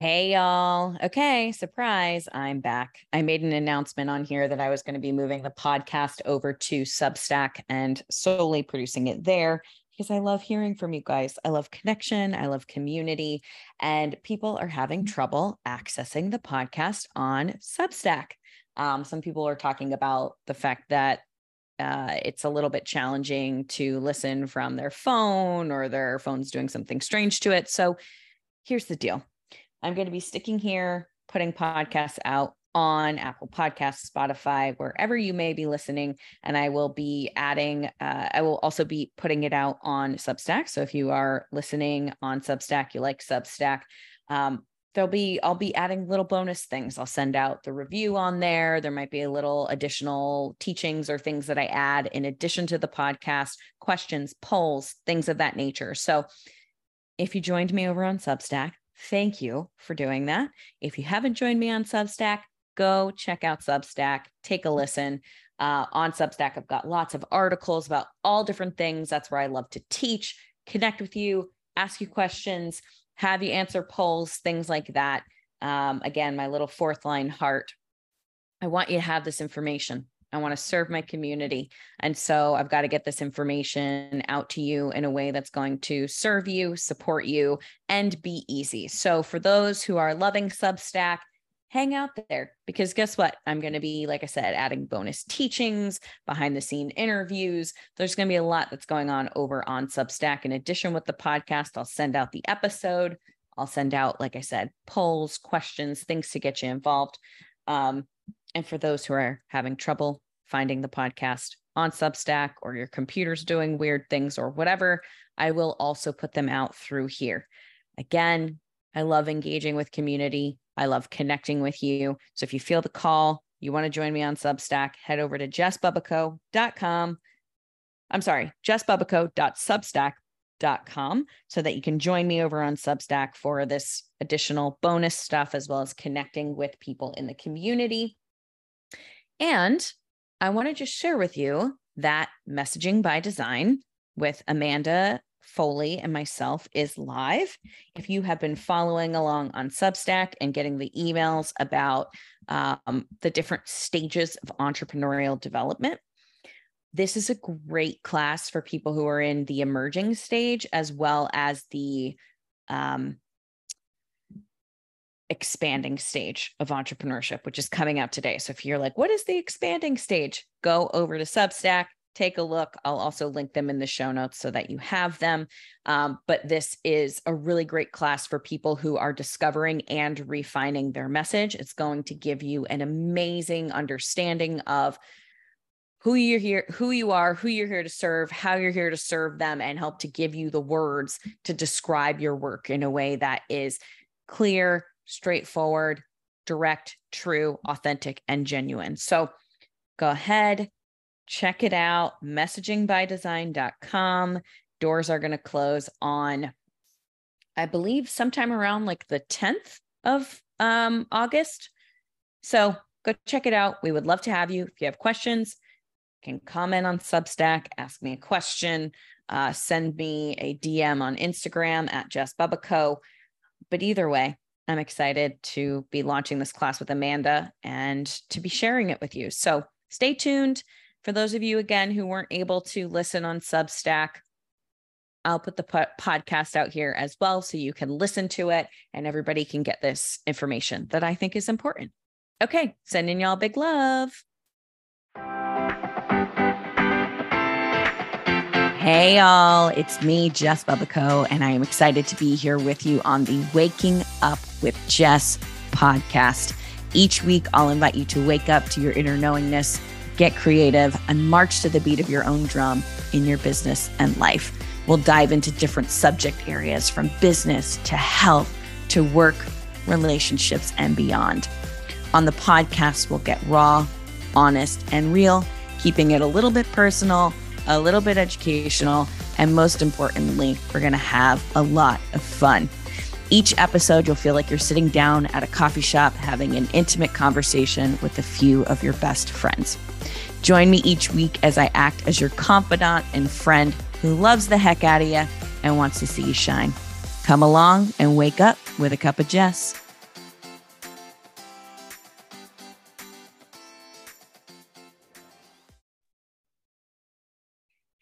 Hey, y'all. Okay, surprise. I'm back. I made an announcement on here that I was going to be moving the podcast over to Substack and solely producing it there because I love hearing from you guys. I love connection, I love community, and people are having trouble accessing the podcast on Substack. Um, some people are talking about the fact that uh, it's a little bit challenging to listen from their phone or their phone's doing something strange to it. So here's the deal I'm going to be sticking here, putting podcasts out on Apple Podcasts, Spotify, wherever you may be listening. And I will be adding, uh, I will also be putting it out on Substack. So if you are listening on Substack, you like Substack, um, there'll be, I'll be adding little bonus things. I'll send out the review on there. There might be a little additional teachings or things that I add in addition to the podcast, questions, polls, things of that nature. So if you joined me over on Substack, Thank you for doing that. If you haven't joined me on Substack, go check out Substack, take a listen. Uh, on Substack, I've got lots of articles about all different things. That's where I love to teach, connect with you, ask you questions, have you answer polls, things like that. Um, again, my little fourth line heart. I want you to have this information. I want to serve my community. And so I've got to get this information out to you in a way that's going to serve you, support you, and be easy. So for those who are loving Substack, hang out there because guess what? I'm going to be, like I said, adding bonus teachings, behind the scene interviews. There's going to be a lot that's going on over on Substack. In addition with the podcast, I'll send out the episode. I'll send out, like I said, polls, questions, things to get you involved. Um, and for those who are having trouble finding the podcast on Substack or your computer's doing weird things or whatever, I will also put them out through here. Again, I love engaging with community. I love connecting with you. So if you feel the call, you want to join me on Substack, head over to jessbubico.com. I'm sorry, jessbubico.substack.com so that you can join me over on Substack for this additional bonus stuff as well as connecting with people in the community. And I want to share with you that messaging by design with Amanda Foley and myself is live. If you have been following along on Substack and getting the emails about um, the different stages of entrepreneurial development, this is a great class for people who are in the emerging stage as well as the um, expanding stage of entrepreneurship, which is coming out today. So if you're like, what is the expanding stage? Go over to Substack, take a look. I'll also link them in the show notes so that you have them. Um, but this is a really great class for people who are discovering and refining their message. It's going to give you an amazing understanding of who you're here, who you are, who you're here to serve, how you're here to serve them, and help to give you the words to describe your work in a way that is clear, straightforward, direct, true, authentic, and genuine. So go ahead, check it out. Messagingbydesign.com. Doors are going to close on, I believe, sometime around like the 10th of um, August. So go check it out. We would love to have you. If you have questions, can comment on Substack, ask me a question, uh, send me a DM on Instagram at Jess Bubico. But either way, I'm excited to be launching this class with Amanda and to be sharing it with you. So stay tuned. For those of you, again, who weren't able to listen on Substack, I'll put the po- podcast out here as well so you can listen to it and everybody can get this information that I think is important. Okay, sending y'all big love. Hey, y'all, it's me, Jess Bubico, and I am excited to be here with you on the Waking Up with Jess podcast. Each week, I'll invite you to wake up to your inner knowingness, get creative, and march to the beat of your own drum in your business and life. We'll dive into different subject areas from business to health to work, relationships, and beyond. On the podcast, we'll get raw, honest, and real, keeping it a little bit personal a little bit educational, and most importantly, we're going to have a lot of fun. Each episode, you'll feel like you're sitting down at a coffee shop having an intimate conversation with a few of your best friends. Join me each week as I act as your confidant and friend who loves the heck out of you and wants to see you shine. Come along and wake up with a cup of Jess.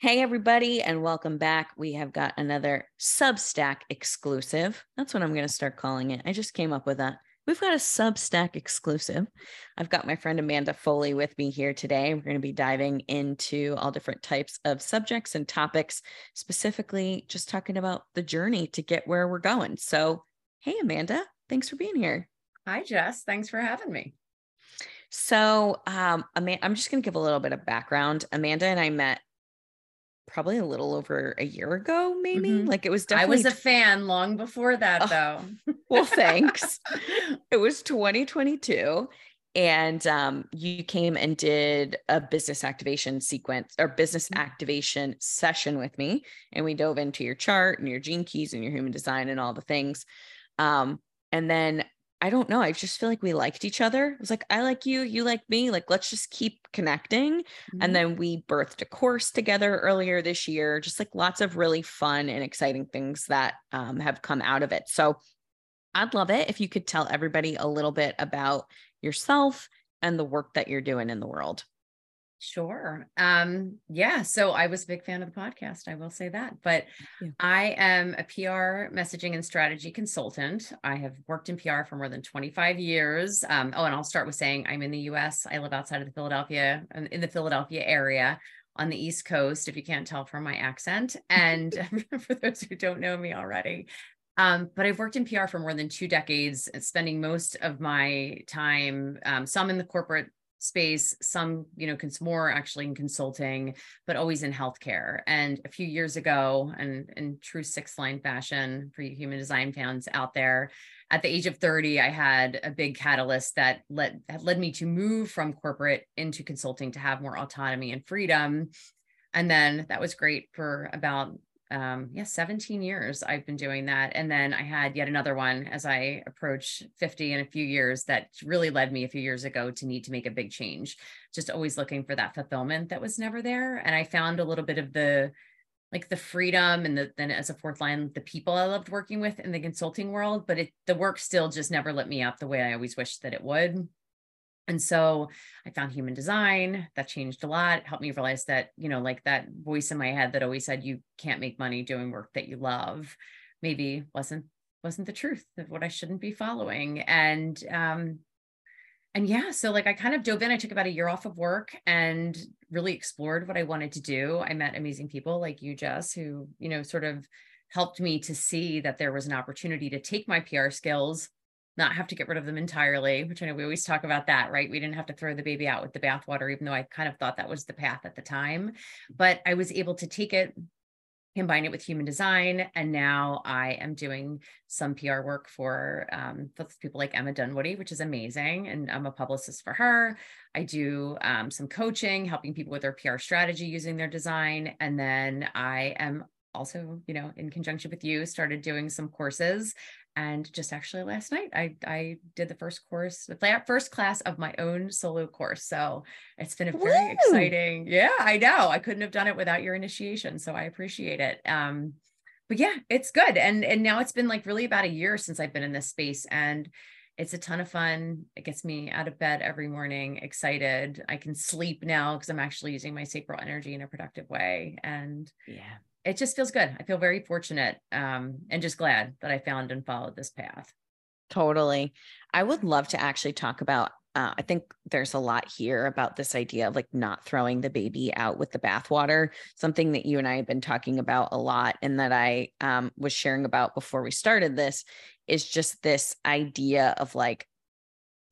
Hey, everybody, and welcome back. We have got another Substack exclusive. That's what I'm going to start calling it. I just came up with that. We've got a Substack exclusive. I've got my friend Amanda Foley with me here today. We're going to be diving into all different types of subjects and topics, specifically just talking about the journey to get where we're going. So, hey, Amanda, thanks for being here. Hi, Jess. Thanks for having me. So, um, Amanda, I'm just going to give a little bit of background. Amanda and I met probably a little over a year ago, maybe. Mm-hmm. Like it was definitely. I was a fan long before that, oh, though. well, thanks. it was 2022. And um, you came and did a business activation sequence or business mm-hmm. activation session with me. And we dove into your chart and your gene keys and your human design and all the things. Um, and then I don't know. I just feel like we liked each other. It was like, I like you, you like me. Like, let's just keep connecting. Mm-hmm. And then we birthed a course together earlier this year, just like lots of really fun and exciting things that um, have come out of it. So I'd love it if you could tell everybody a little bit about yourself and the work that you're doing in the world. Sure. Um, yeah. So I was a big fan of the podcast. I will say that. But yeah. I am a PR messaging and strategy consultant. I have worked in PR for more than 25 years. Um, oh, and I'll start with saying I'm in the US. I live outside of the Philadelphia, in the Philadelphia area on the East Coast, if you can't tell from my accent. And for those who don't know me already, um, but I've worked in PR for more than two decades, spending most of my time, um, some in the corporate space, some, you know, cons- more actually in consulting, but always in healthcare. And a few years ago, and in true six line fashion for human design fans out there, at the age of 30, I had a big catalyst that led that led me to move from corporate into consulting to have more autonomy and freedom. And then that was great for about um yeah 17 years i've been doing that and then i had yet another one as i approach 50 in a few years that really led me a few years ago to need to make a big change just always looking for that fulfillment that was never there and i found a little bit of the like the freedom and the, then as a fourth line the people i loved working with in the consulting world but it the work still just never lit me up the way i always wished that it would and so I found human design that changed a lot, it helped me realize that, you know, like that voice in my head that always said you can't make money doing work that you love, maybe wasn't wasn't the truth of what I shouldn't be following. And um and yeah, so like I kind of dove in. I took about a year off of work and really explored what I wanted to do. I met amazing people like you, Jess, who, you know, sort of helped me to see that there was an opportunity to take my PR skills not have to get rid of them entirely, which I know we always talk about that, right? We didn't have to throw the baby out with the bathwater, even though I kind of thought that was the path at the time. But I was able to take it, combine it with human design, and now I am doing some PR work for um, people like Emma Dunwoody, which is amazing. And I'm a publicist for her. I do um, some coaching, helping people with their PR strategy using their design. And then I am also, you know, in conjunction with you, started doing some courses and just actually last night I I did the first course, the first class of my own solo course. So it's been a very Woo! exciting. Yeah, I know. I couldn't have done it without your initiation, so I appreciate it. Um, but yeah, it's good. And and now it's been like really about a year since I've been in this space, and it's a ton of fun. It gets me out of bed every morning, excited. I can sleep now because I'm actually using my sacral energy in a productive way. And yeah, it just feels good. I feel very fortunate um, and just glad that I found and followed this path. Totally. I would love to actually talk about. Uh, I think there's a lot here about this idea of like not throwing the baby out with the bathwater, something that you and I have been talking about a lot, and that I um, was sharing about before we started this is just this idea of like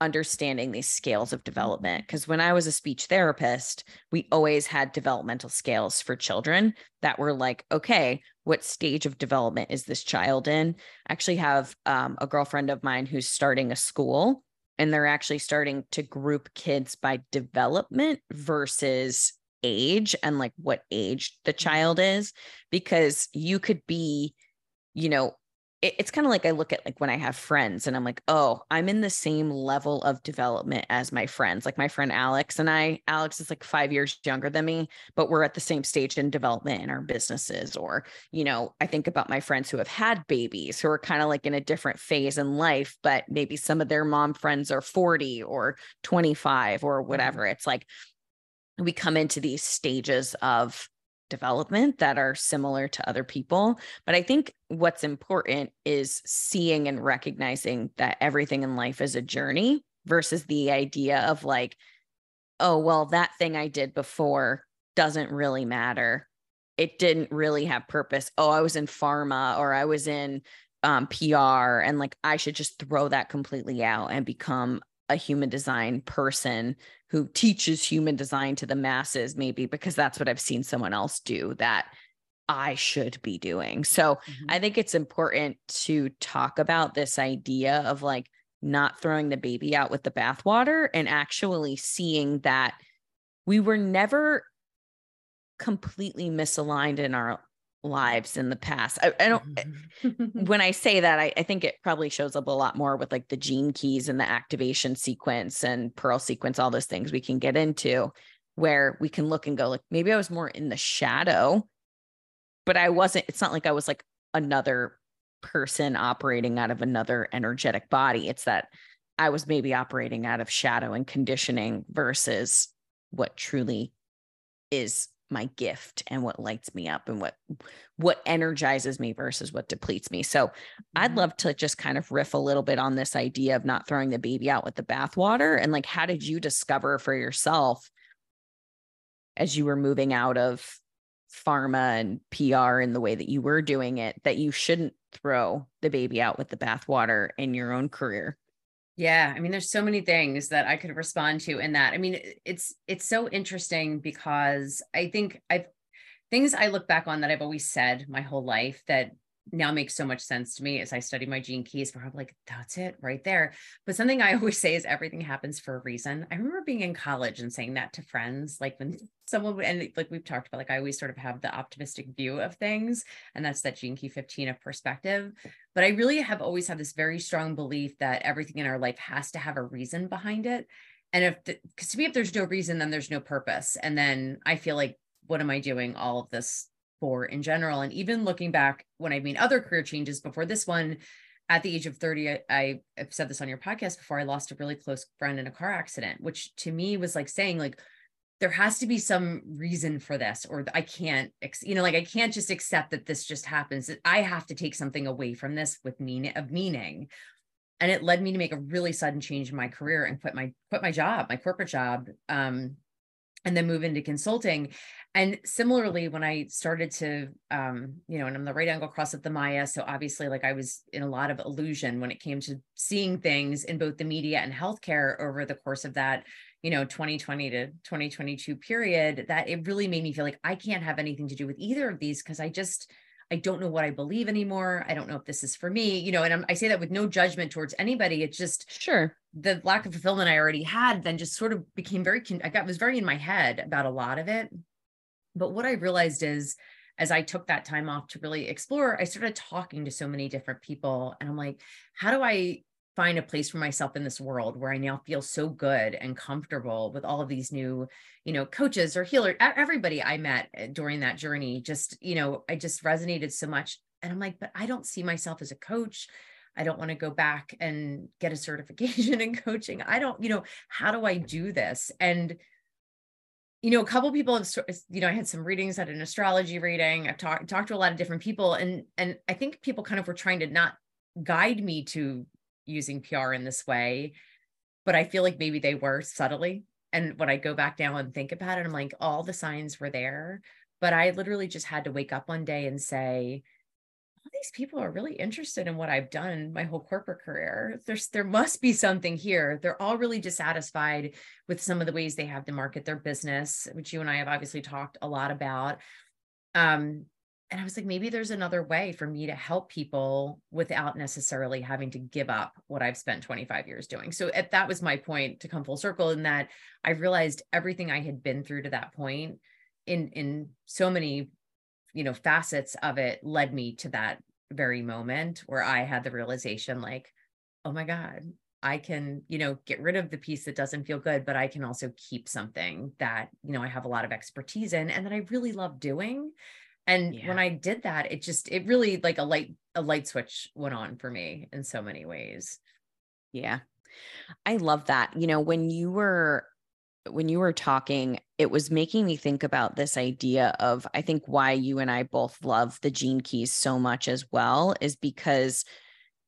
understanding these scales of development. Because when I was a speech therapist, we always had developmental scales for children that were like, okay, what stage of development is this child in? I actually have um, a girlfriend of mine who's starting a school and they're actually starting to group kids by development versus age and like what age the mm-hmm. child is because you could be you know it, it's kind of like I look at like when I have friends and I'm like, oh, I'm in the same level of development as my friends. Like my friend Alex and I, Alex is like five years younger than me, but we're at the same stage in development in our businesses. Or, you know, I think about my friends who have had babies who are kind of like in a different phase in life, but maybe some of their mom friends are 40 or 25 or whatever. Mm-hmm. It's like we come into these stages of development that are similar to other people. But I think what's important is seeing and recognizing that everything in life is a journey versus the idea of like, oh, well, that thing I did before doesn't really matter. It didn't really have purpose. Oh, I was in pharma or I was in um, PR and like I should just throw that completely out and become a human design person who teaches human design to the masses, maybe because that's what I've seen someone else do that I should be doing. So mm-hmm. I think it's important to talk about this idea of like not throwing the baby out with the bathwater and actually seeing that we were never completely misaligned in our lives in the past. I, I don't, mm-hmm. when I say that, I, I, think it probably shows up a lot more with like the gene keys and the activation sequence and pearl sequence, all those things we can get into where we can look and go, like, maybe I was more in the shadow, but I wasn't, it's not like I was like another person operating out of another energetic body. It's that I was maybe operating out of shadow and conditioning versus what truly is my gift and what lights me up and what what energizes me versus what depletes me. So mm-hmm. I'd love to just kind of riff a little bit on this idea of not throwing the baby out with the bathwater and like how did you discover for yourself as you were moving out of pharma and PR in the way that you were doing it that you shouldn't throw the baby out with the bathwater in your own career? Yeah, I mean there's so many things that I could respond to in that. I mean it's it's so interesting because I think I've things I look back on that I've always said my whole life that now makes so much sense to me as I study my gene keys where I'm like, that's it right there. But something I always say is everything happens for a reason. I remember being in college and saying that to friends, like when someone, and like we've talked about, like I always sort of have the optimistic view of things. And that's that gene key 15 of perspective. But I really have always had this very strong belief that everything in our life has to have a reason behind it. And if, because to me, if there's no reason, then there's no purpose. And then I feel like, what am I doing all of this for in general. And even looking back when I made other career changes before this one, at the age of 30, I, I have said this on your podcast before, I lost a really close friend in a car accident, which to me was like saying, like, there has to be some reason for this, or I can't, you know, like I can't just accept that this just happens. I have to take something away from this with meaning of meaning. And it led me to make a really sudden change in my career and quit my quit my job, my corporate job, um, and then move into consulting. And similarly, when I started to, um, you know, and I'm the right angle cross of the Maya. So obviously, like I was in a lot of illusion when it came to seeing things in both the media and healthcare over the course of that, you know, 2020 to 2022 period, that it really made me feel like I can't have anything to do with either of these because I just, I don't know what I believe anymore. I don't know if this is for me, you know, and I'm, i say that with no judgment towards anybody. It's just sure the lack of fulfillment I already had then just sort of became very, I got was very in my head about a lot of it. But what I realized is, as I took that time off to really explore, I started talking to so many different people. And I'm like, how do I find a place for myself in this world where I now feel so good and comfortable with all of these new, you know, coaches or healers, everybody I met eh, during that journey, just, you know, I just resonated so much. And I'm like, but I don't see myself as a coach. I don't want to go back and get a certification in coaching. I don't, you know, how do I do this? And you know, a couple people have, you know, I had some readings, had an astrology reading. I've talked talked to a lot of different people, and and I think people kind of were trying to not guide me to using PR in this way, but I feel like maybe they were subtly. And when I go back down and think about it, I'm like, all the signs were there, but I literally just had to wake up one day and say, all these people are really interested in what I've done my whole corporate career. There's there must be something here. They're all really dissatisfied with some of the ways they have to market their business, which you and I have obviously talked a lot about. Um, and I was like, maybe there's another way for me to help people without necessarily having to give up what I've spent 25 years doing. So at, that was my point to come full circle in that I realized everything I had been through to that point in in so many you know facets of it led me to that very moment where i had the realization like oh my god i can you know get rid of the piece that doesn't feel good but i can also keep something that you know i have a lot of expertise in and that i really love doing and yeah. when i did that it just it really like a light a light switch went on for me in so many ways. Yeah. I love that. You know when you were when you were talking, it was making me think about this idea of I think why you and I both love the gene keys so much as well is because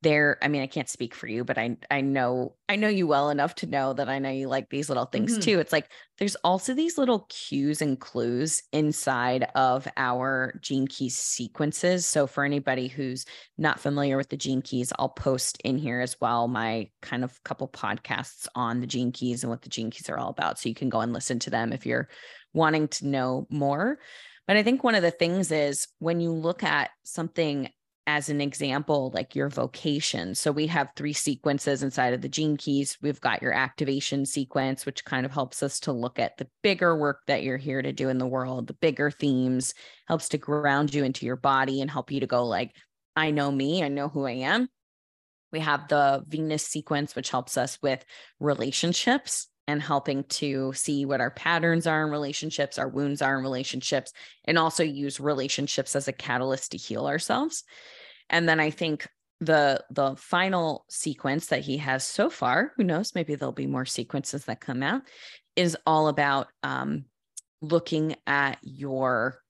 there i mean i can't speak for you but i i know i know you well enough to know that i know you like these little things mm-hmm. too. It's like there's also these little cues and clues inside of our gene keys sequences. So for anybody who's not familiar with the gene keys i'll post in here as well my kind of couple podcasts on the gene keys and what the gene keys are all about. So you can go and listen to them if you're wanting to know more. But I think one of the things is when you look at something as an example, like your vocation. So we have three sequences inside of the gene keys. We've got your activation sequence, which kind of helps us to look at the bigger work that you're here to do in the world, the bigger themes, helps to ground you into your body and help you to go like, I know me, I know who I am. We have the Venus sequence, which helps us with relationships and helping to see what our patterns are in relationships, our wounds are in relationships, and also use relationships as a catalyst to heal ourselves. And then I think the the final sequence that he has so far, who knows, maybe there'll be more sequences that come out, is all about um, looking at your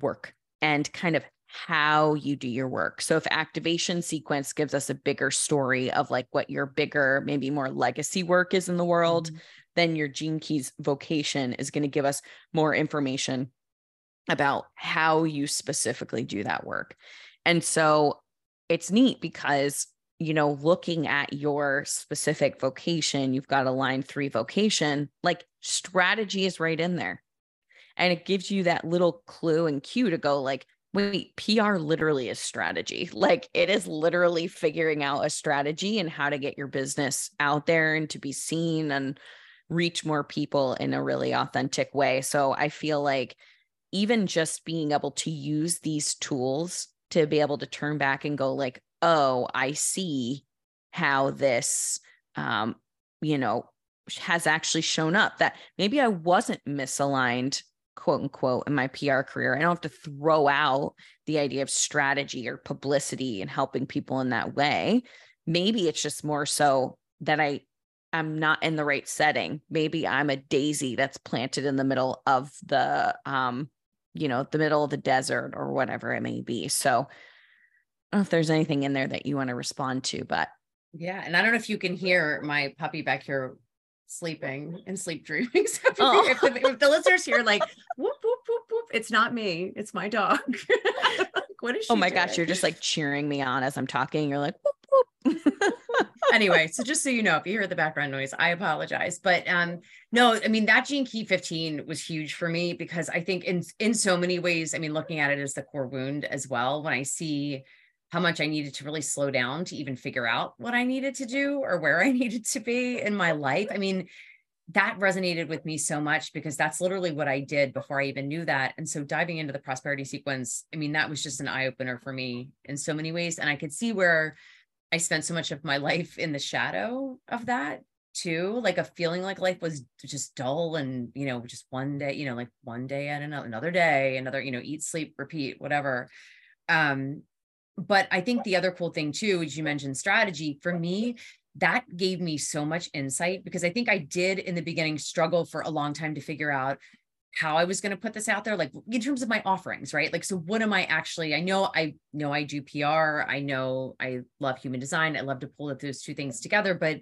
work and kind of how you do your work. So if activation sequence gives us a bigger story of like what your bigger, maybe more legacy work is in the world, mm-hmm. then your gene keys vocation is going to give us more information about how you specifically do that work. And so it's neat because, you know, looking at your specific vocation, you've got a line three vocation, like strategy is right in there. And it gives you that little clue and cue to go, like, wait, PR literally is strategy. Like it is literally figuring out a strategy and how to get your business out there and to be seen and reach more people in a really authentic way. So I feel like even just being able to use these tools to be able to turn back and go like, oh, I see how this, um, you know, has actually shown up that maybe I wasn't misaligned, quote unquote, in my PR career. I don't have to throw out the idea of strategy or publicity and helping people in that way. Maybe it's just more so that I am not in the right setting. Maybe I'm a daisy that's planted in the middle of the um you know, the middle of the desert or whatever it may be. So I don't know if there's anything in there that you want to respond to, but yeah. And I don't know if you can hear my puppy back here sleeping and sleep dreaming. So oh. if, the, if, the, listeners here like whoop whoop whoop whoop, it's not me, it's my dog. what is she? Oh my doing? gosh, you're just like cheering me on as I'm talking. You're like whoop whoop. anyway, so just so you know, if you hear the background noise, I apologize. But um, no, I mean that gene key 15 was huge for me because I think in in so many ways, I mean, looking at it as the core wound as well, when I see how much I needed to really slow down to even figure out what I needed to do or where I needed to be in my life. I mean, that resonated with me so much because that's literally what I did before I even knew that. And so diving into the prosperity sequence, I mean, that was just an eye opener for me in so many ways. And I could see where I spent so much of my life in the shadow of that too, like a feeling like life was just dull and, you know, just one day, you know, like one day at another, another day, another, you know, eat, sleep, repeat, whatever. Um, but I think the other cool thing too, as you mentioned strategy for me, that gave me so much insight because I think I did in the beginning struggle for a long time to figure out how I was going to put this out there, like in terms of my offerings, right? Like, so what am I actually? I know I know I do PR. I know I love human design. I love to pull those two things together. But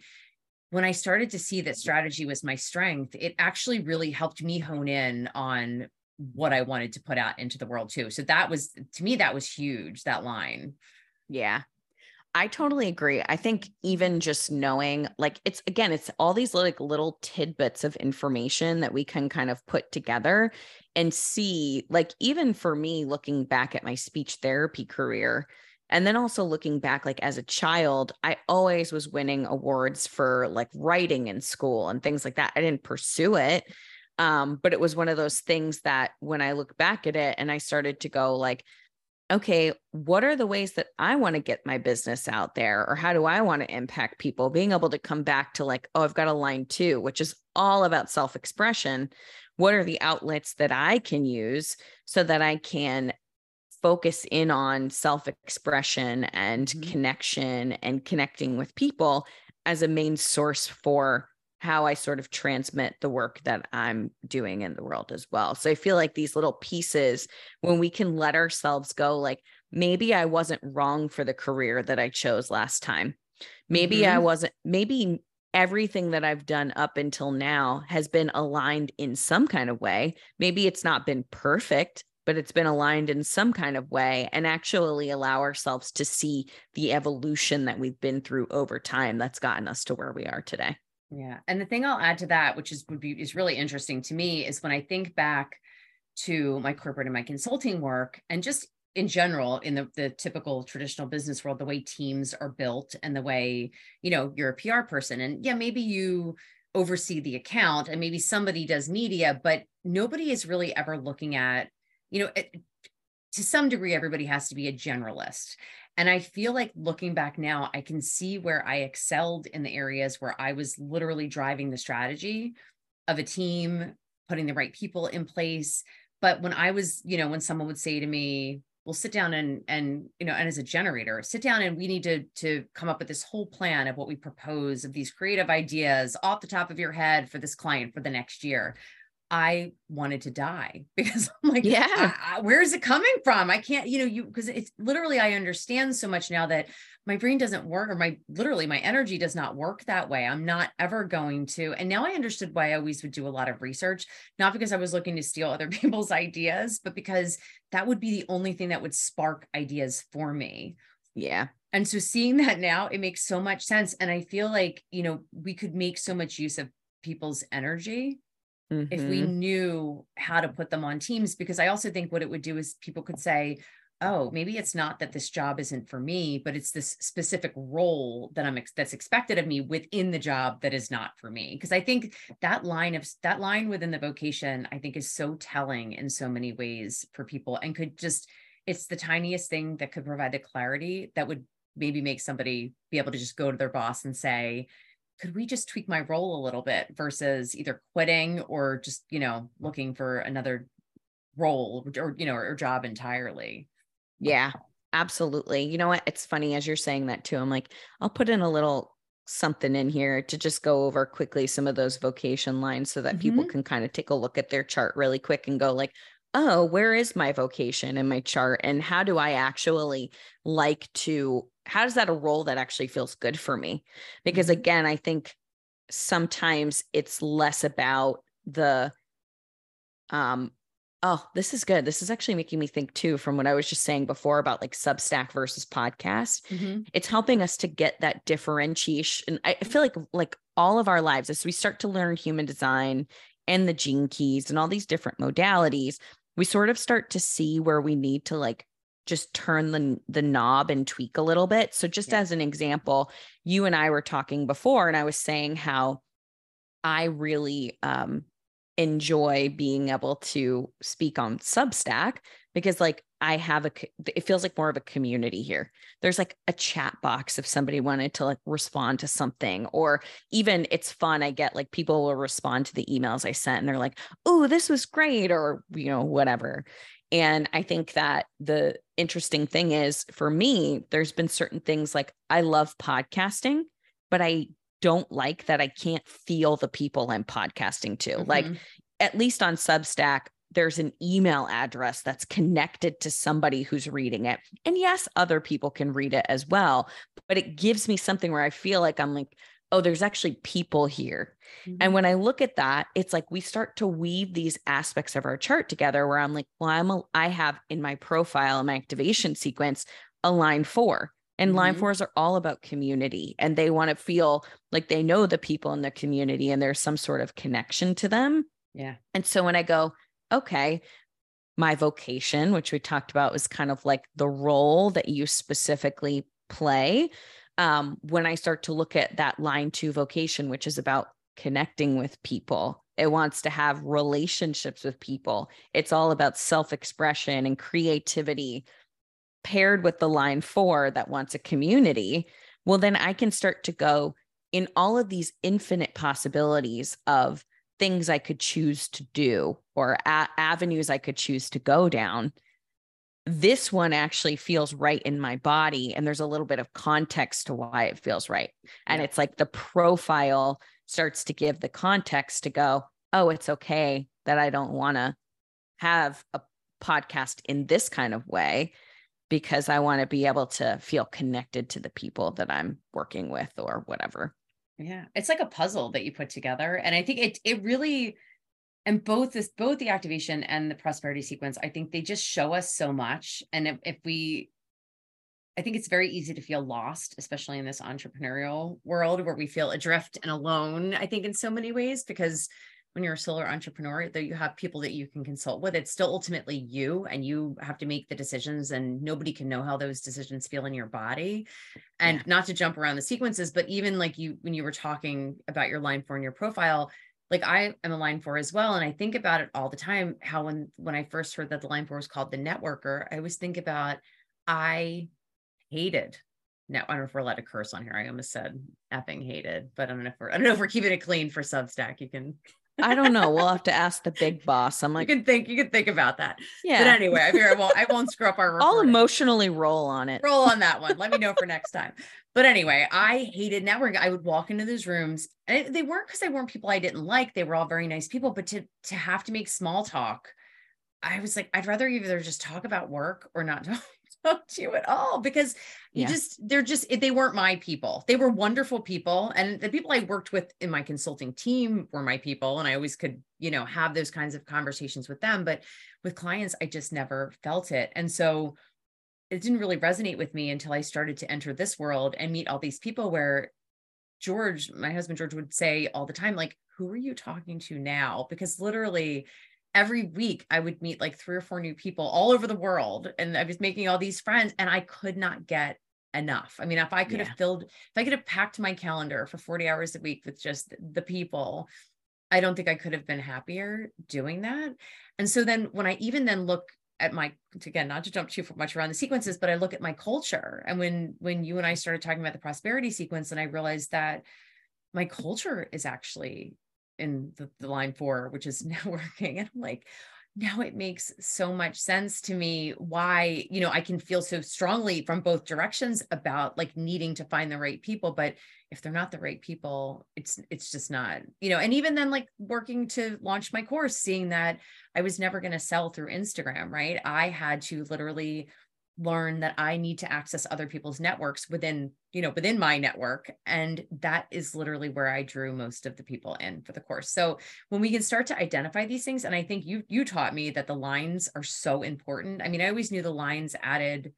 when I started to see that strategy was my strength, it actually really helped me hone in on what I wanted to put out into the world too. So that was to me, that was huge, that line. Yeah. I totally agree. I think even just knowing, like, it's again, it's all these like little tidbits of information that we can kind of put together and see, like, even for me, looking back at my speech therapy career, and then also looking back, like, as a child, I always was winning awards for like writing in school and things like that. I didn't pursue it. Um, but it was one of those things that when I look back at it and I started to go, like, okay, what are the ways that I want to get my business out there? Or how do I want to impact people? Being able to come back to like, oh, I've got a line two, which is all about self expression. What are the outlets that I can use so that I can focus in on self expression and mm-hmm. connection and connecting with people as a main source for how I sort of transmit the work that I'm doing in the world as well. So I feel like these little pieces, when we can let ourselves go, like maybe I wasn't wrong for the career that I chose last time. Maybe mm-hmm. I wasn't, maybe everything that I've done up until now has been aligned in some kind of way. Maybe it's not been perfect, but it's been aligned in some kind of way and actually allow ourselves to see the evolution that we've been through over time that's gotten us to where we are today. Yeah. And the thing I'll add to that, which is would be is really interesting to me, is when I think back to my corporate and my consulting work and just in general in the, the typical traditional business world the way teams are built and the way you know you're a pr person and yeah maybe you oversee the account and maybe somebody does media but nobody is really ever looking at you know it, to some degree everybody has to be a generalist and I feel like looking back now, I can see where I excelled in the areas where I was literally driving the strategy of a team, putting the right people in place. But when I was, you know, when someone would say to me, we'll sit down and and you know and as a generator sit down and we need to to come up with this whole plan of what we propose of these creative ideas off the top of your head for this client for the next year I wanted to die because I'm like, yeah, I, I, where is it coming from? I can't, you know, you because it's literally I understand so much now that my brain doesn't work or my literally my energy does not work that way. I'm not ever going to. And now I understood why I always would do a lot of research, not because I was looking to steal other people's ideas, but because that would be the only thing that would spark ideas for me. Yeah. And so seeing that now, it makes so much sense. And I feel like, you know, we could make so much use of people's energy mm-hmm. if we mm-hmm. knew how to put them on teams because i also think what it would do is people could say oh maybe it's not that this job isn't for me but it's this specific role that i'm ex- that's expected of me within the job that is not for me because i think that line of that line within the vocation i think is so telling in so many ways for people and could just it's the tiniest thing that could provide the clarity that would maybe make somebody be able to just go to their boss and say could we just tweak my role a little bit versus either quitting or just you know looking for another role or you know or, job entirely? Yeah absolutely. You know what? It's funny as you're saying that too i'm like i'll put in a little something in here to just go over quickly some of those vocation lines so that mm-hmm. people can kind of take a look at their chart really quick and go like oh where is my vocation in my chart and how do i actually like to how does that a role that actually feels good for me? Because mm-hmm. again, I think sometimes it's less about the um oh this is good this is actually making me think too from what i was just saying before about like substack versus podcast mm-hmm. it's helping us to get that differentiation And i feel like like all of our lives as we start to learn human design and the gene keys and all these different modalities we sort of start to see where we need to like just turn the the knob and tweak a little bit. So just yeah. as an example, you and I were talking before and I was saying how I really um enjoy being able to speak on Substack because like I have a it feels like more of a community here. There's like a chat box if somebody wanted to like respond to something or even it's fun I get like people will respond to the emails I sent and they're like, "Oh, this was great," or you know, whatever. And I think that the interesting thing is for me, there's been certain things like I love podcasting, but I don't like that I can't feel the people I'm podcasting to. Mm-hmm. Like, at least on Substack, there's an email address that's connected to somebody who's reading it. And yes, other people can read it as well, but it gives me something where I feel like I'm like, oh, there's actually people here. Mm-hmm. And when I look at that, it's like we start to weave these aspects of our chart together where I'm like, well, I'm a, I have in my profile, in my activation sequence, a line four. And mm-hmm. line fours are all about community and they want to feel like they know the people in the community and there's some sort of connection to them. Yeah. And so when I go, okay, my vocation, which we talked about, was kind of like the role that you specifically play um, when I start to look at that line two vocation, which is about connecting with people, it wants to have relationships with people. It's all about self expression and creativity paired with the line four that wants a community. Well, then I can start to go in all of these infinite possibilities of things I could choose to do or a- avenues I could choose to go down this one actually feels right in my body and there's a little bit of context to why it feels right and yeah. it's like the profile starts to give the context to go, oh, it's okay that I don't want to have a podcast in this kind of way because I want to be able to feel connected to the people that I'm working with or whatever. Yeah. It's like a puzzle that you put together. And I think it it really and both this both the activation and the prosperity sequence, I think they just show us so much. And if, if we I think it's very easy to feel lost, especially in this entrepreneurial world where we feel adrift and alone, I think in so many ways, because when you're a solo entrepreneur that you have people that you can consult with it's still ultimately you and you have to make the decisions and nobody can know how those decisions feel in your body and yeah. not to jump around the sequences but even like you when you were talking about your line four in your profile like I am a line four as well. And I think about it all the time. How when when I first heard that the line four was called the networker, I always think about I hated no, I don't know if we're allowed to curse on here. I almost said effing hated, but I don't know if we're I don't know if we're keeping it clean for Substack. You can I don't know. We'll have to ask the big boss. I'm like, you can think, you can think about that. Yeah. But anyway, I figure I won't, I won't screw up our. Recording. I'll emotionally roll on it. Roll on that one. Let me know for next time. But anyway, I hated networking. I would walk into those rooms, and they weren't because they weren't people I didn't like. They were all very nice people, but to to have to make small talk, I was like, I'd rather either just talk about work or not talk to you at all because you yeah. just they're just they weren't my people. They were wonderful people. And the people i worked with in my consulting team were my people. And i always could you know have those kinds of conversations with them. But with clients i just never felt it. And so it didn't really resonate with me until i started to enter this world and meet all these people where george my husband george would say all the time like who are you talking to now? Because literally every week I would meet like three or four new people all over the world. And I was making all these friends and I could not get enough. I mean, if I could yeah. have filled, if I could have packed my calendar for 40 hours a week with just the people, I don't think I could have been happier doing that. And so then when I even then look at my again not to jump too much around the sequences but i look at my culture and when when you and i started talking about the prosperity sequence and i realized that my culture is actually in the, the line four, which is networking. And I'm like, now it makes so much sense to me why, you know, I can feel so strongly from both directions about like needing to find the right people. But if they're not the right people, it's it's just not, you know, and even then like working to launch my course, seeing that I was never going to sell through Instagram, right? I had to literally learn that I need to access other people's networks within, you know, within my network. And that is literally where I drew most of the people in for the course. So when we can start to identify these things, and I think you you taught me that the lines are so important. I mean, I always knew the lines added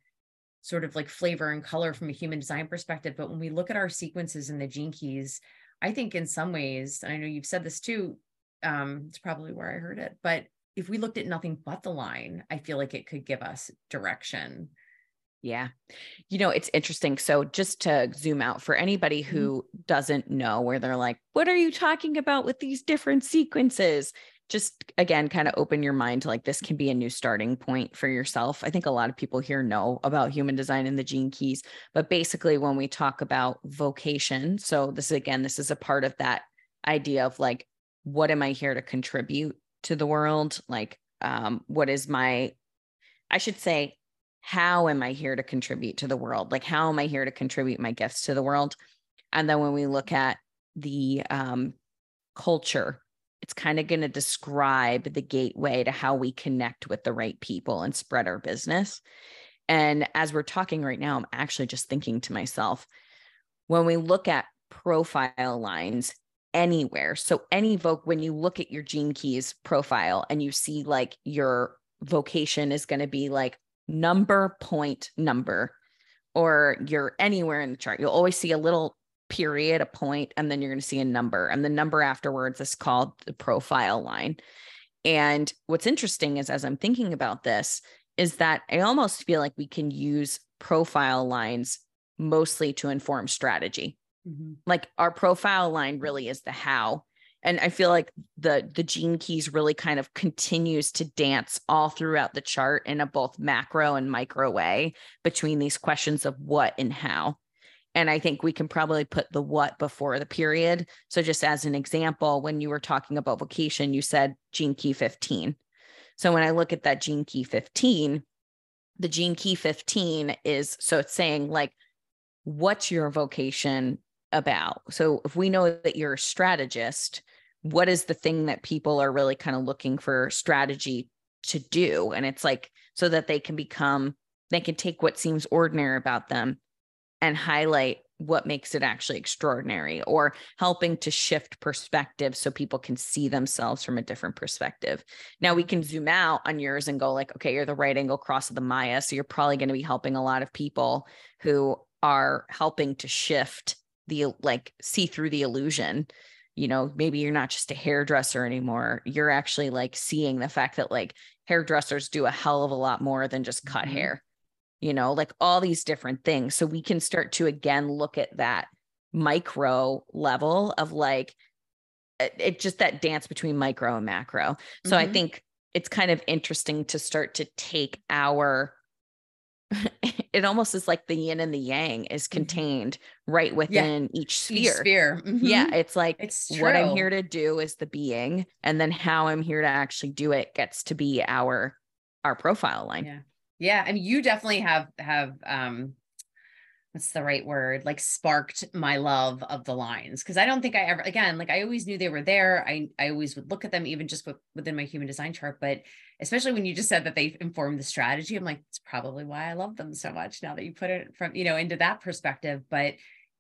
sort of like flavor and color from a human design perspective. But when we look at our sequences and the gene keys, I think in some ways, and I know you've said this too, um, it's probably where I heard it, but if we looked at nothing but the line, I feel like it could give us direction. Yeah. You know, it's interesting. So, just to zoom out for anybody mm-hmm. who mm-hmm. doesn't know where they're like, what are you talking about with these different sequences? Just again, kind of open your mind to like this can be a new starting point for yourself. I think a lot of people here know about human design and the gene keys, but basically, when we talk about vocation, so this is again, this is a part of that idea of like, what am I here to contribute to the world like um what is my i should say how am i here to contribute to the world? Like how am i here to contribute my gifts to the world? And then when we look at the um culture it's kind of going to describe the gateway to how we connect with the right people and spread our business. And as we're talking right now i'm actually just thinking to myself when we look at profile lines anywhere. So any voc when you look at your gene keys profile and you see like your vocation is going to be like number point number or you're anywhere in the chart, you'll always see a little period, a point, and then you're going to see a number. And the number afterwards is called the profile line. And what's interesting is as I'm thinking about this, is that I almost feel like we can use profile lines mostly to inform strategy. Mm-hmm. Like our profile line really is the how. And I feel like the the gene keys really kind of continues to dance all throughout the chart in a both macro and micro way between these questions of what and how. And I think we can probably put the what before the period. So, just as an example, when you were talking about vocation, you said gene key 15. So, when I look at that gene key 15, the gene key 15 is so it's saying, like, what's your vocation? About. So if we know that you're a strategist, what is the thing that people are really kind of looking for strategy to do? And it's like so that they can become, they can take what seems ordinary about them and highlight what makes it actually extraordinary or helping to shift perspective so people can see themselves from a different perspective. Now we can zoom out on yours and go like, okay, you're the right angle cross of the Maya. So you're probably going to be helping a lot of people who are helping to shift the like see through the illusion. You know maybe you're not just a hairdresser anymore. You're actually like seeing the fact that like hairdressers do a hell of a lot more than just cut mm-hmm. hair. You know like all these different things. So we can start to again look at that micro level of like it, it just that dance between micro and macro. So mm-hmm. i think it's kind of interesting to start to take our it almost is like the yin and the yang is mm-hmm. contained right within yeah. each sphere. Each sphere. Mm-hmm. Yeah, it's like it's what I'm here to do is the being, and then how I'm here to actually do it gets to be our our profile line. Yeah, yeah. Mean, you definitely have have um what's the right word like sparked my love of the lines because i don't think i ever again like i always knew they were there i i always would look at them even just with, within my human design chart but especially when you just said that they informed the strategy i'm like it's probably why i love them so much now that you put it from you know into that perspective but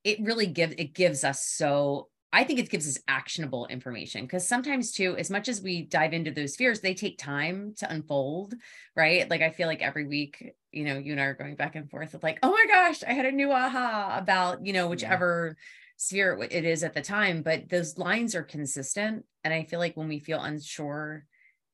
it really gives it gives us so I think it gives us actionable information because sometimes too, as much as we dive into those spheres, they take time to unfold, right? Like I feel like every week, you know, you and I are going back and forth of like, oh my gosh, I had a new aha about, you know, whichever yeah. sphere it is at the time, but those lines are consistent. And I feel like when we feel unsure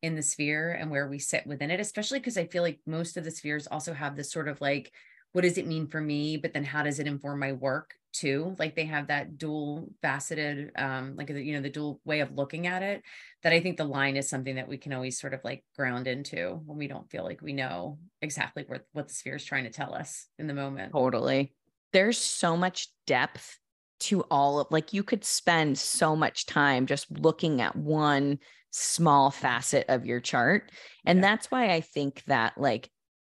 in the sphere and where we sit within it, especially because I feel like most of the spheres also have this sort of like, what does it mean for me? But then how does it inform my work? too like they have that dual faceted um like you know the dual way of looking at it that i think the line is something that we can always sort of like ground into when we don't feel like we know exactly what what the sphere is trying to tell us in the moment totally there's so much depth to all of like you could spend so much time just looking at one small facet of your chart and yeah. that's why i think that like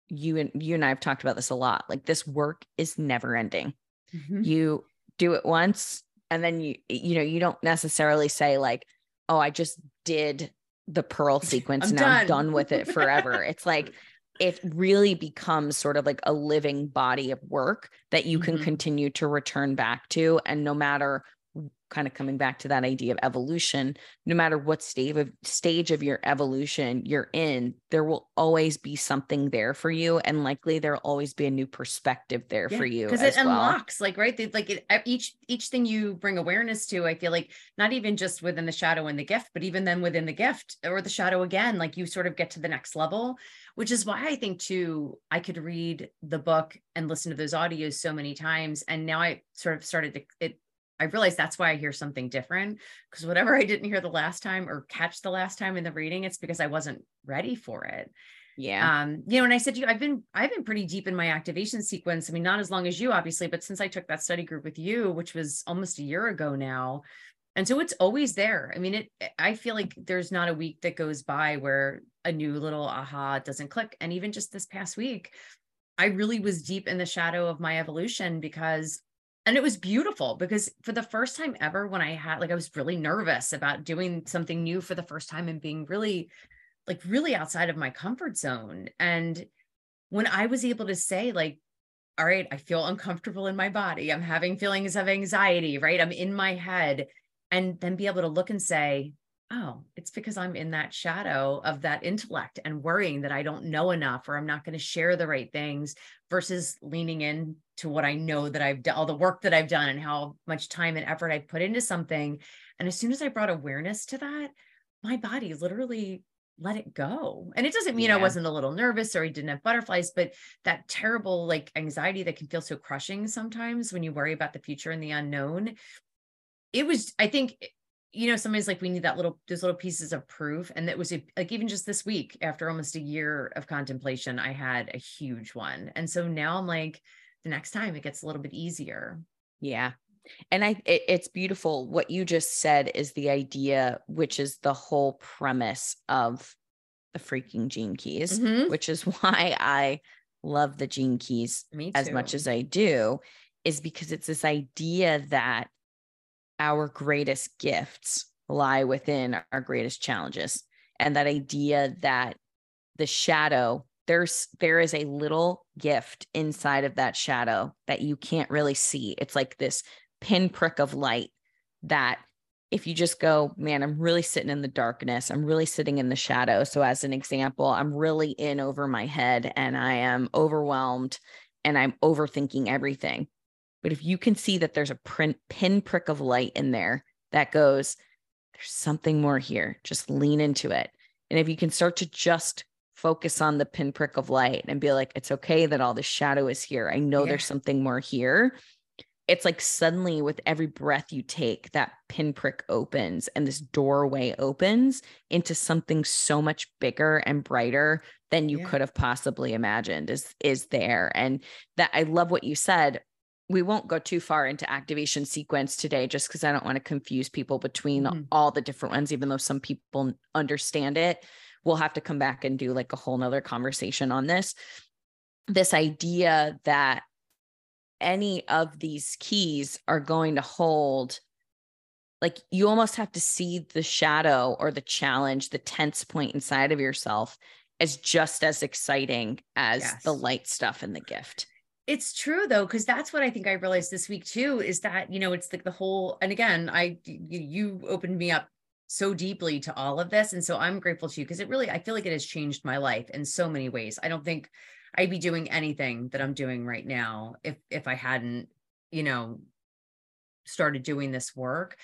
you and you and I have talked about this a lot like this work is never ending Mm-hmm. You do it once and then you you know, you don't necessarily say like, "Oh, I just did the pearl sequence and I'm done with it forever." it's like it really becomes sort of like a living body of work that you can mm-hmm. continue to return back to and no matter kind of coming back to that idea of evolution no matter what stage of stage of your evolution you're in there will always be something there for you and likely there'll always be a new perspective there yeah, for you because it unlocks well. like right they, like it, each each thing you bring awareness to i feel like not even just within the shadow and the gift but even then within the gift or the shadow again like you sort of get to the next level which is why i think too i could read the book and listen to those audios so many times and now i sort of started to it I realized that's why I hear something different because whatever I didn't hear the last time or catch the last time in the reading, it's because I wasn't ready for it. Yeah. Um, you know, and I said to you, I've been I've been pretty deep in my activation sequence. I mean, not as long as you, obviously, but since I took that study group with you, which was almost a year ago now. And so it's always there. I mean, it I feel like there's not a week that goes by where a new little aha doesn't click. And even just this past week, I really was deep in the shadow of my evolution because and it was beautiful because for the first time ever when i had like i was really nervous about doing something new for the first time and being really like really outside of my comfort zone. And when i was able to say like all right i feel uncomfortable in my body. I'm having feelings of anxiety right? I'm in my head. And then be able to look and say oh, it's because I'm in that shadow of that intellect and worrying that I don't know enough or I'm not going to share the right things versus leaning in to what I know that I've done, all the work that I've done and how much time and effort I put into something. And as soon as I brought awareness to that, my body literally let it go. And it doesn't mean yeah. I wasn't a little nervous or I didn't have butterflies, but that terrible like anxiety that can feel so crushing sometimes when you worry about the future and the unknown. It was, I think you know, sometimes like we need that little, those little pieces of proof. And that was like, even just this week, after almost a year of contemplation, I had a huge one. And so now I'm like, the next time it gets a little bit easier. Yeah. And I, it, it's beautiful. What you just said is the idea, which is the whole premise of the freaking gene keys, mm-hmm. which is why I love the gene keys as much as I do, is because it's this idea that our greatest gifts lie within our greatest challenges. And that idea that the shadow there's there is a little gift inside of that shadow that you can't really see. It's like this pinprick of light that if you just go man i'm really sitting in the darkness. I'm really sitting in the shadow. So as an example i'm really in over my head and i am overwhelmed and i'm overthinking everything but if you can see that there's a print pinprick of light in there that goes there's something more here just lean into it and if you can start to just focus on the pinprick of light and be like, it's okay that all the shadow is here. I know yeah. there's something more here. It's like suddenly with every breath you take, that pinprick opens and this doorway opens into something so much bigger and brighter than you yeah. could have possibly imagined is is there. And that I love what you said. We won't go too far into activation sequence today just because I don't want to confuse people between mm-hmm. all the different ones, even though some people understand it we'll have to come back and do like a whole nother conversation on this. This idea that any of these keys are going to hold like you almost have to see the shadow or the challenge, the tense point inside of yourself as just as exciting as yes. the light stuff and the gift. It's true though, because that's what I think I realized this week too is that, you know, it's like the whole, and again, I, you opened me up so deeply to all of this. And so I'm grateful to you because it really, I feel like it has changed my life in so many ways. I don't think I'd be doing anything that I'm doing right now if if I hadn't, you know, started doing this work.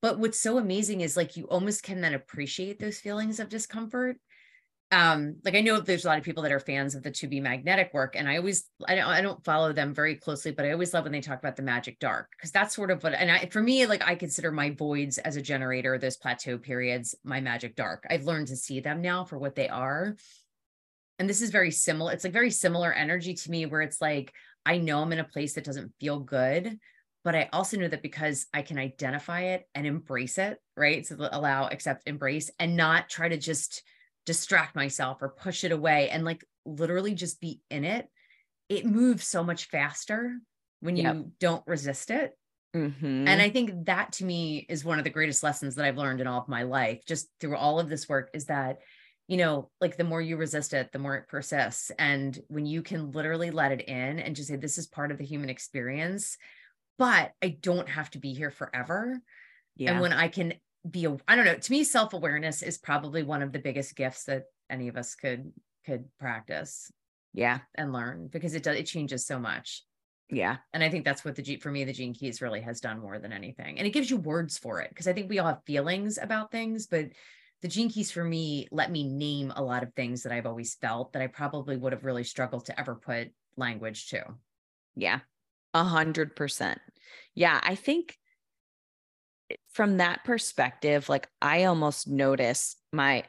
But what's so amazing is like you almost can then appreciate those feelings of discomfort um like i know there's a lot of people that are fans of the to be magnetic work and i always I don't, I don't follow them very closely but i always love when they talk about the magic dark because that's sort of what and I, for me like i consider my voids as a generator those plateau periods my magic dark. I've learned to see them now for what they are. And this is very similar it's like very similar energy to me where it's like i know i'm in a place that doesn't feel good but i also know that because i can identify it and embrace it right? So allow accept embrace and not try to just distract myself or push it away and like literally just be in it, it moves so much faster when yep. you don't resist it. Mm-hmm. And I think that to me is one of the greatest lessons that I've learned in all of my life, just through all of this work, is that, you know, like the more you resist it, the more it persists. And when you can literally let it in and just say, this is part of the human experience, but I don't have to be here forever. Yeah. And when I can be a I don't know, to me self-awareness is probably one of the biggest gifts that any of us could could practice. Yeah, and learn because it does it changes so much. Yeah. And I think that's what the G for me, the gene keys really has done more than anything. And it gives you words for it. Cause I think we all have feelings about things, but the gene keys for me let me name a lot of things that I've always felt that I probably would have really struggled to ever put language to. Yeah. A hundred percent. Yeah. I think from that perspective, like I almost notice my,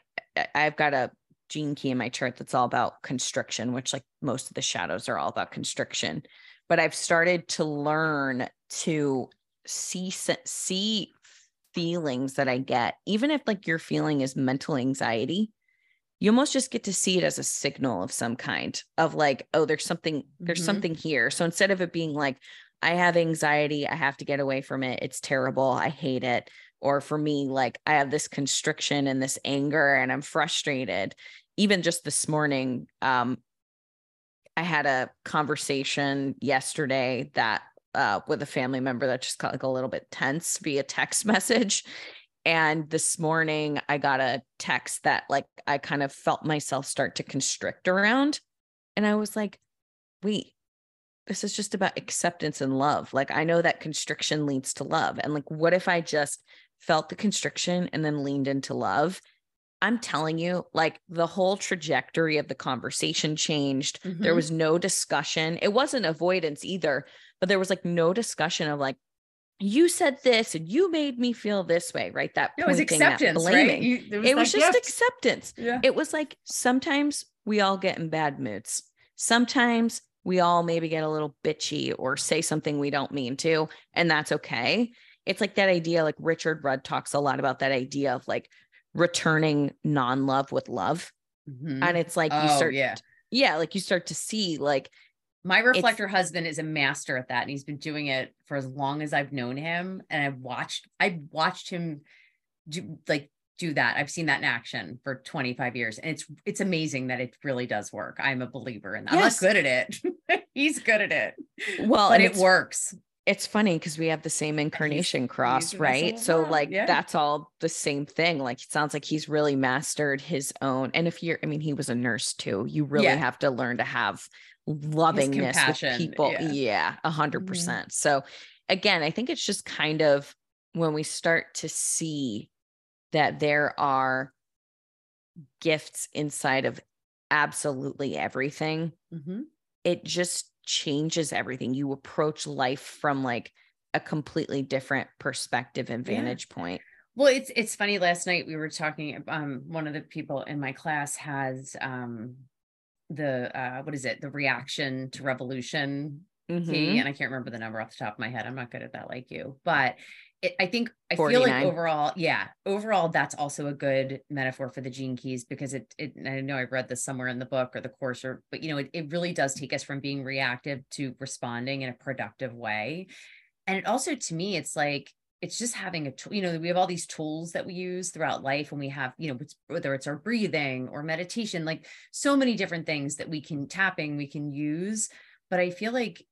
I've got a gene key in my chart that's all about constriction, which like most of the shadows are all about constriction. But I've started to learn to see see feelings that I get, even if like your feeling is mental anxiety, you almost just get to see it as a signal of some kind of like, oh, there's something, there's mm-hmm. something here. So instead of it being like, I have anxiety. I have to get away from it. It's terrible. I hate it. Or for me, like I have this constriction and this anger and I'm frustrated. Even just this morning, um, I had a conversation yesterday that uh, with a family member that just got like a little bit tense via text message. And this morning I got a text that like I kind of felt myself start to constrict around. And I was like, wait, this is just about acceptance and love. Like I know that constriction leads to love. And like, what if I just felt the constriction and then leaned into love? I'm telling you, like the whole trajectory of the conversation changed. Mm-hmm. There was no discussion. It wasn't avoidance either, but there was like no discussion of like, you said this and you made me feel this way, right? That it was acceptance, right? You, was it was just gift. acceptance. Yeah. It was like sometimes we all get in bad moods. Sometimes we all maybe get a little bitchy or say something we don't mean to, and that's okay. It's like that idea, like Richard Rudd talks a lot about that idea of like returning non love with love. Mm-hmm. And it's like oh, you start, yeah. yeah, like you start to see like My reflector husband is a master at that. And he's been doing it for as long as I've known him. And I've watched, I've watched him do like do that. I've seen that in action for 25 years. And it's it's amazing that it really does work. I'm a believer in that. Yes. I'm not good at it. he's good at it. Well, but it works. It's funny because we have the same incarnation he's, cross, he's right? So like yeah. that's all the same thing. Like it sounds like he's really mastered his own. And if you're, I mean, he was a nurse too. You really yeah. have to learn to have lovingness with people. Yeah, a hundred mm-hmm. percent. So again, I think it's just kind of when we start to see that there are gifts inside of absolutely everything, mm-hmm. it just changes everything. You approach life from like a completely different perspective and vantage yeah. point. Well, it's it's funny. Last night we were talking. Um, one of the people in my class has um the uh what is it the reaction to revolution mm-hmm. key and i can't remember the number off the top of my head i'm not good at that like you but it, i think i 49. feel like overall yeah overall that's also a good metaphor for the gene keys because it, it i know I've read this somewhere in the book or the course or but you know it, it really does take us from being reactive to responding in a productive way and it also to me it's like it's just having a tool you know we have all these tools that we use throughout life and we have you know whether it's our breathing or meditation like so many different things that we can tapping we can use but i feel like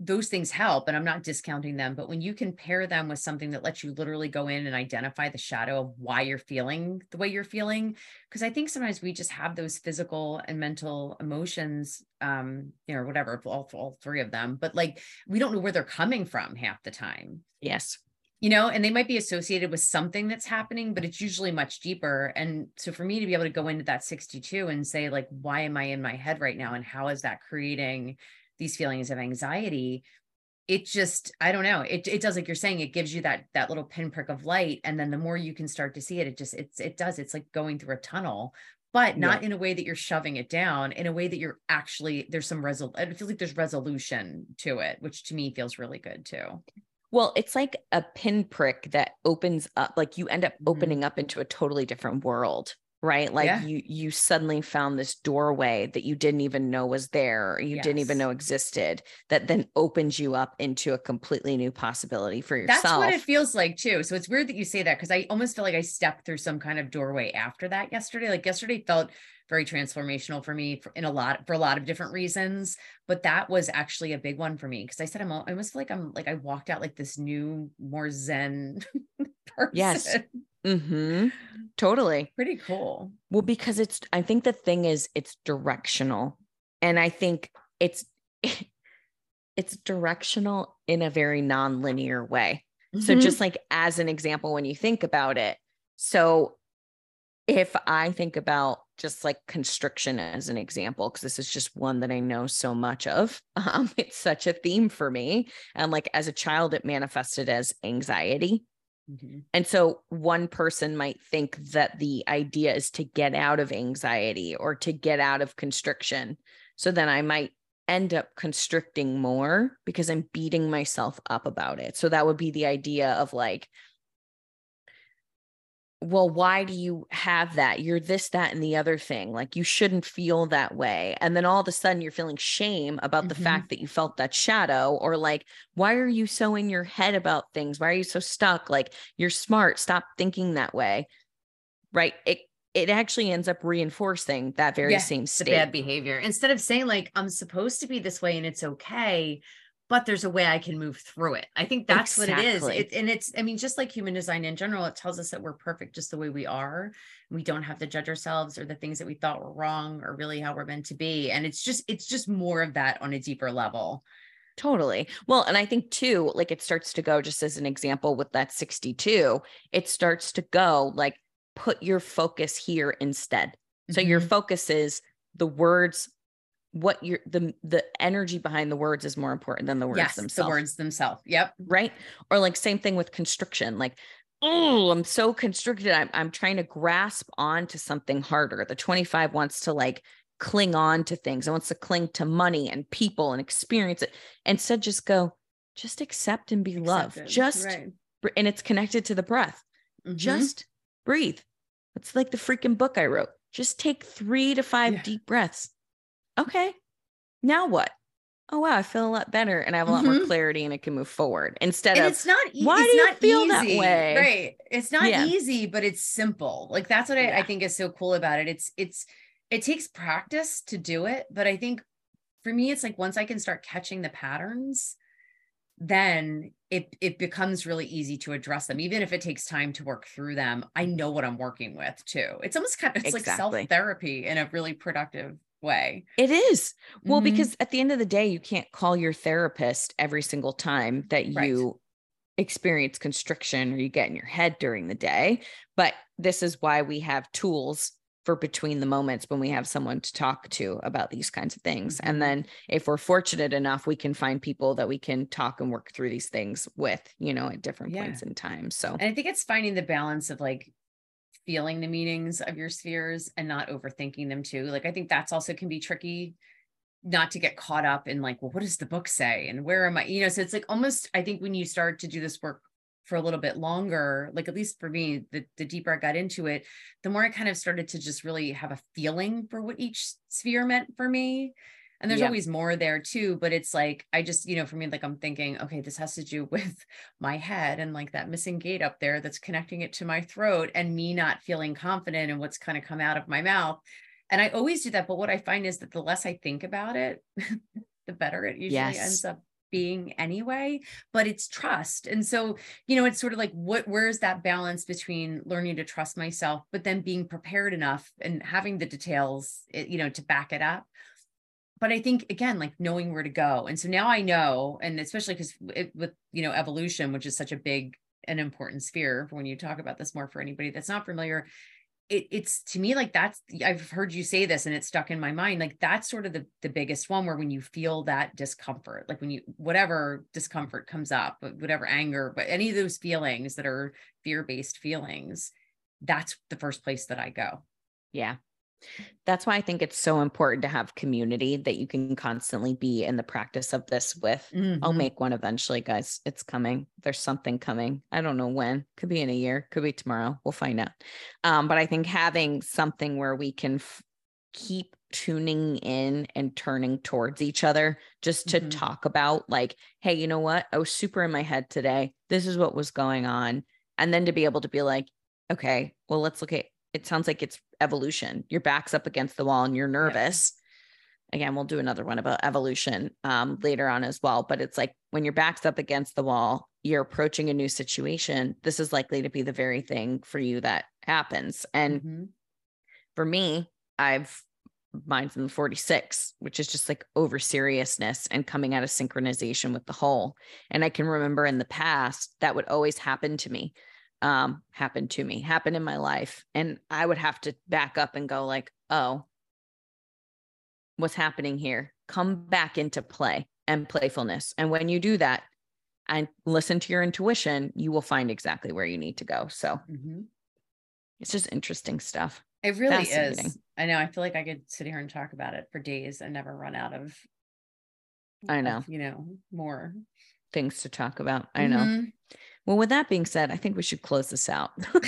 those things help and i'm not discounting them but when you can pair them with something that lets you literally go in and identify the shadow of why you're feeling the way you're feeling because i think sometimes we just have those physical and mental emotions um you know whatever all, all three of them but like we don't know where they're coming from half the time yes you know, and they might be associated with something that's happening, but it's usually much deeper. And so for me to be able to go into that 62 and say, like, why am I in my head right now? And how is that creating these feelings of anxiety? It just, I don't know. It it does like you're saying, it gives you that that little pinprick of light. And then the more you can start to see it, it just it's it does. It's like going through a tunnel, but not yeah. in a way that you're shoving it down, in a way that you're actually there's some result. It feels like there's resolution to it, which to me feels really good too. Well, it's like a pinprick that opens up, like you end up mm-hmm. opening up into a totally different world, right? Like yeah. you you suddenly found this doorway that you didn't even know was there, or you yes. didn't even know existed, that then opens you up into a completely new possibility for yourself. That's what it feels like too. So it's weird that you say that because I almost feel like I stepped through some kind of doorway after that yesterday. Like yesterday felt very transformational for me for, in a lot for a lot of different reasons but that was actually a big one for me because i said i'm i almost feel like i'm like i walked out like this new more zen person yes mm-hmm totally pretty cool well because it's i think the thing is it's directional and i think it's it's directional in a very non-linear way mm-hmm. so just like as an example when you think about it so if I think about just like constriction as an example, because this is just one that I know so much of, um, it's such a theme for me. And like as a child, it manifested as anxiety. Mm-hmm. And so one person might think that the idea is to get out of anxiety or to get out of constriction. So then I might end up constricting more because I'm beating myself up about it. So that would be the idea of like, well, why do you have that? You're this, that, and the other thing. Like you shouldn't feel that way. And then all of a sudden you're feeling shame about mm-hmm. the fact that you felt that shadow, or like, why are you so in your head about things? Why are you so stuck? Like you're smart. Stop thinking that way. Right. It it actually ends up reinforcing that very yeah, same state. bad behavior. Instead of saying, like, I'm supposed to be this way and it's okay, but there's a way I can move through it. I think that's exactly. what it is. It, and it's, I mean, just like human design in general, it tells us that we're perfect just the way we are. We don't have to judge ourselves or the things that we thought were wrong or really how we're meant to be. And it's just, it's just more of that on a deeper level. Totally. Well, and I think too, like it starts to go just as an example with that 62, it starts to go like put your focus here instead. So mm-hmm. your focus is the words what you're the the energy behind the words is more important than the words yes, themselves. The words themselves. Yep. Right. Or like same thing with constriction. Like, oh, I'm so constricted. I'm I'm trying to grasp onto something harder. The 25 wants to like cling on to things. It wants to cling to money and people and experience it. Instead, just go, just accept and be loved. Just right. and it's connected to the breath. Mm-hmm. Just breathe. It's like the freaking book I wrote. Just take three to five yeah. deep breaths okay, now what? oh wow, I feel a lot better and I have a lot Mhm. more clarity and it can move forward instead and of it's not e- why it's do you not feel that way? right it's not Yeah. easy but it's simple like that's what I, I think is so cool about it it's it's it takes practice to do it but i think for me it's like once i can start catching the patterns then it it becomes really easy to address them even if it takes time to work through them i know what i'm working with too it's almost kind of it's like self therapy in a really productive way It is. Well, Mhm. because at the end of the day, you can't call your therapist every single time that Right. you experience constriction or you get in your head during the day. But this is why we have tools for between the moments when we have someone to talk to about these kinds of things. Mhm. And then if we're fortunate enough, we can find people that we can talk and work through these things with, you know, at different points in time. So, And I think it's finding the balance of like feeling the meanings of your spheres and not overthinking them too. Like I think that's also can be tricky not to get caught up in like, well, what does the book say? And where am I? You know, so it's like almost, I think when you start to do this work for a little bit longer, like at least for me, the, the deeper I got into it, the more I kind of started to just really have a feeling for what each sphere meant for me. And there's Yeah. always more there too, but it's like, I just, you know, for me, like I'm thinking, okay, this has to do with my head and like that missing gate up there that's connecting it to my throat and me not feeling confident in what's kind of come out of my mouth. And I always do that. But what I find is that the less I think about it, the better it usually Yes. ends up being anyway but it's trust and so you know it's sort of like what where's that balance between learning to trust myself but then being prepared enough and having the details eh, you know to back it up but i think again like knowing where to go and so now i know and especially because with you know evolution which is such a big and important sphere when you talk about this more for anybody that's not familiar it, it's to me like that's i've heard you say this and it's stuck in my mind like that's sort of the, the biggest one where when you feel that discomfort like when you whatever discomfort comes up whatever anger but any of those feelings that are fear-based feelings that's the first place that i go Yeah. That's why I think it's so important to have community that you can constantly be in the practice of this with. I'll Mhm. make one eventually, guys. It's coming. There's something coming. I don't know when. Could be in a year, could be tomorrow. We'll find out. Um, but I think having something where we can f- keep tuning in and turning towards each other just to Mhm. talk about, like, hey, you know what? I was super in my head today. This is what was going on. And then to be able to be like, okay, well, let's look at it sounds like it's evolution. Your back's up against the wall and you're nervous. Again, we'll do another one about evolution um, later on as well. But it's like when your back's up against the wall, you're approaching a new situation. This is likely to be the very thing for you that happens. And Mhm. for me, I've mine's in the 46, which is just like over seriousness and coming out of synchronization with the whole. And I can remember in the past that would always happen to me, um, happen to me, happened in my life. And I would have to back up and go, like, oh, what's happening here? Come back into play and playfulness. And when you do that and listen to your intuition, you will find exactly where you need to go. So Mhm. it's just interesting stuff. It really is. I know. I feel like I could sit here and talk about it for days and never run out of. I of, know. you know, more. Things to talk about. I know. Mhm. Well, with that being said, I think we should close this out.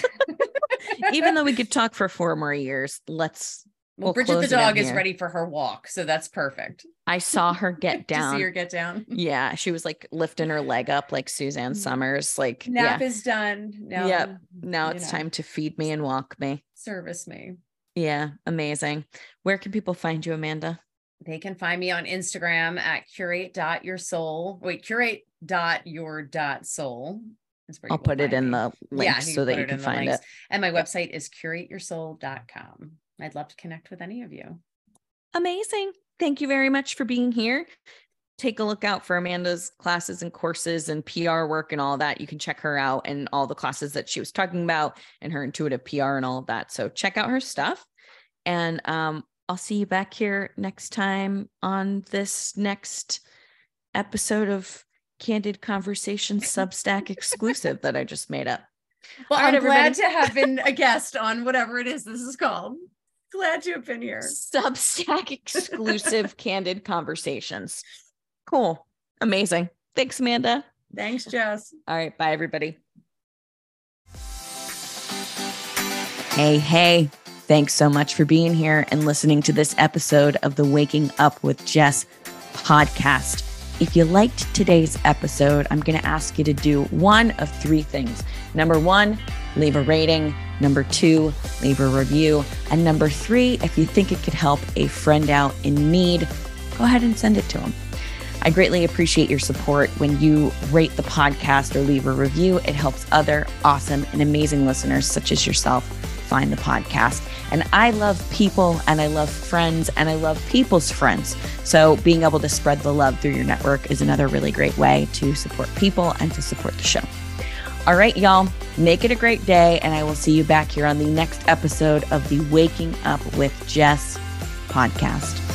Even though we could talk for four more years, let's. Well, We'll Bridget the dog is here. ready for her walk, so that's perfect. I saw her get to see down. her get down. Yeah, she was like lifting her leg up like Suzanne Mm. Somers. Like, Nap yeah, is done. Now, Yep. now it's know, time to feed me and walk me. service me. Yeah, amazing. Where can people find you, Amanda? They can find me on Instagram at curate.yoursoul. Wait, curate.your.soul. Is where I'll will put it in me. the Yeah, links you so that you can find links. it. And my website is curateyoursoul.com. I'd love to connect with any of you. Amazing. Thank you very much for being here. Take a look out for Amanda's classes and courses and PR work and all that. You can check her out and all the classes that she was talking about and her intuitive PR and all of that. So check out her stuff. And um, I'll see you back here next time on this next episode of Candid Conversation Substack exclusive that I just made up. Well, All right, I'm glad to have been a guest on whatever it is this is called. Glad to have been here. Substack exclusive Candid Conversations. Cool. Amazing. Thanks, Amanda. Thanks, Jess. All right. Bye, everybody. Hey, hey. Thanks so much for being here and listening to this episode of the Waking Up with Jess podcast. If you liked today's episode, I'm going to ask you to do one of three things. Number one, leave a rating. Number two, leave a review. And number three, if you think it could help a friend out in need, go ahead and send it to them. I greatly appreciate your support when you rate the podcast or leave a review. It helps other awesome and amazing listeners, such as yourself, find the podcast. And I love people and I love friends and I love people's friends. So being able to spread the love through your network is another really great way to support people and to support the show. All right, y'all, make it a great day. And I will see you back here on the next episode of the Waking Up with Jess podcast.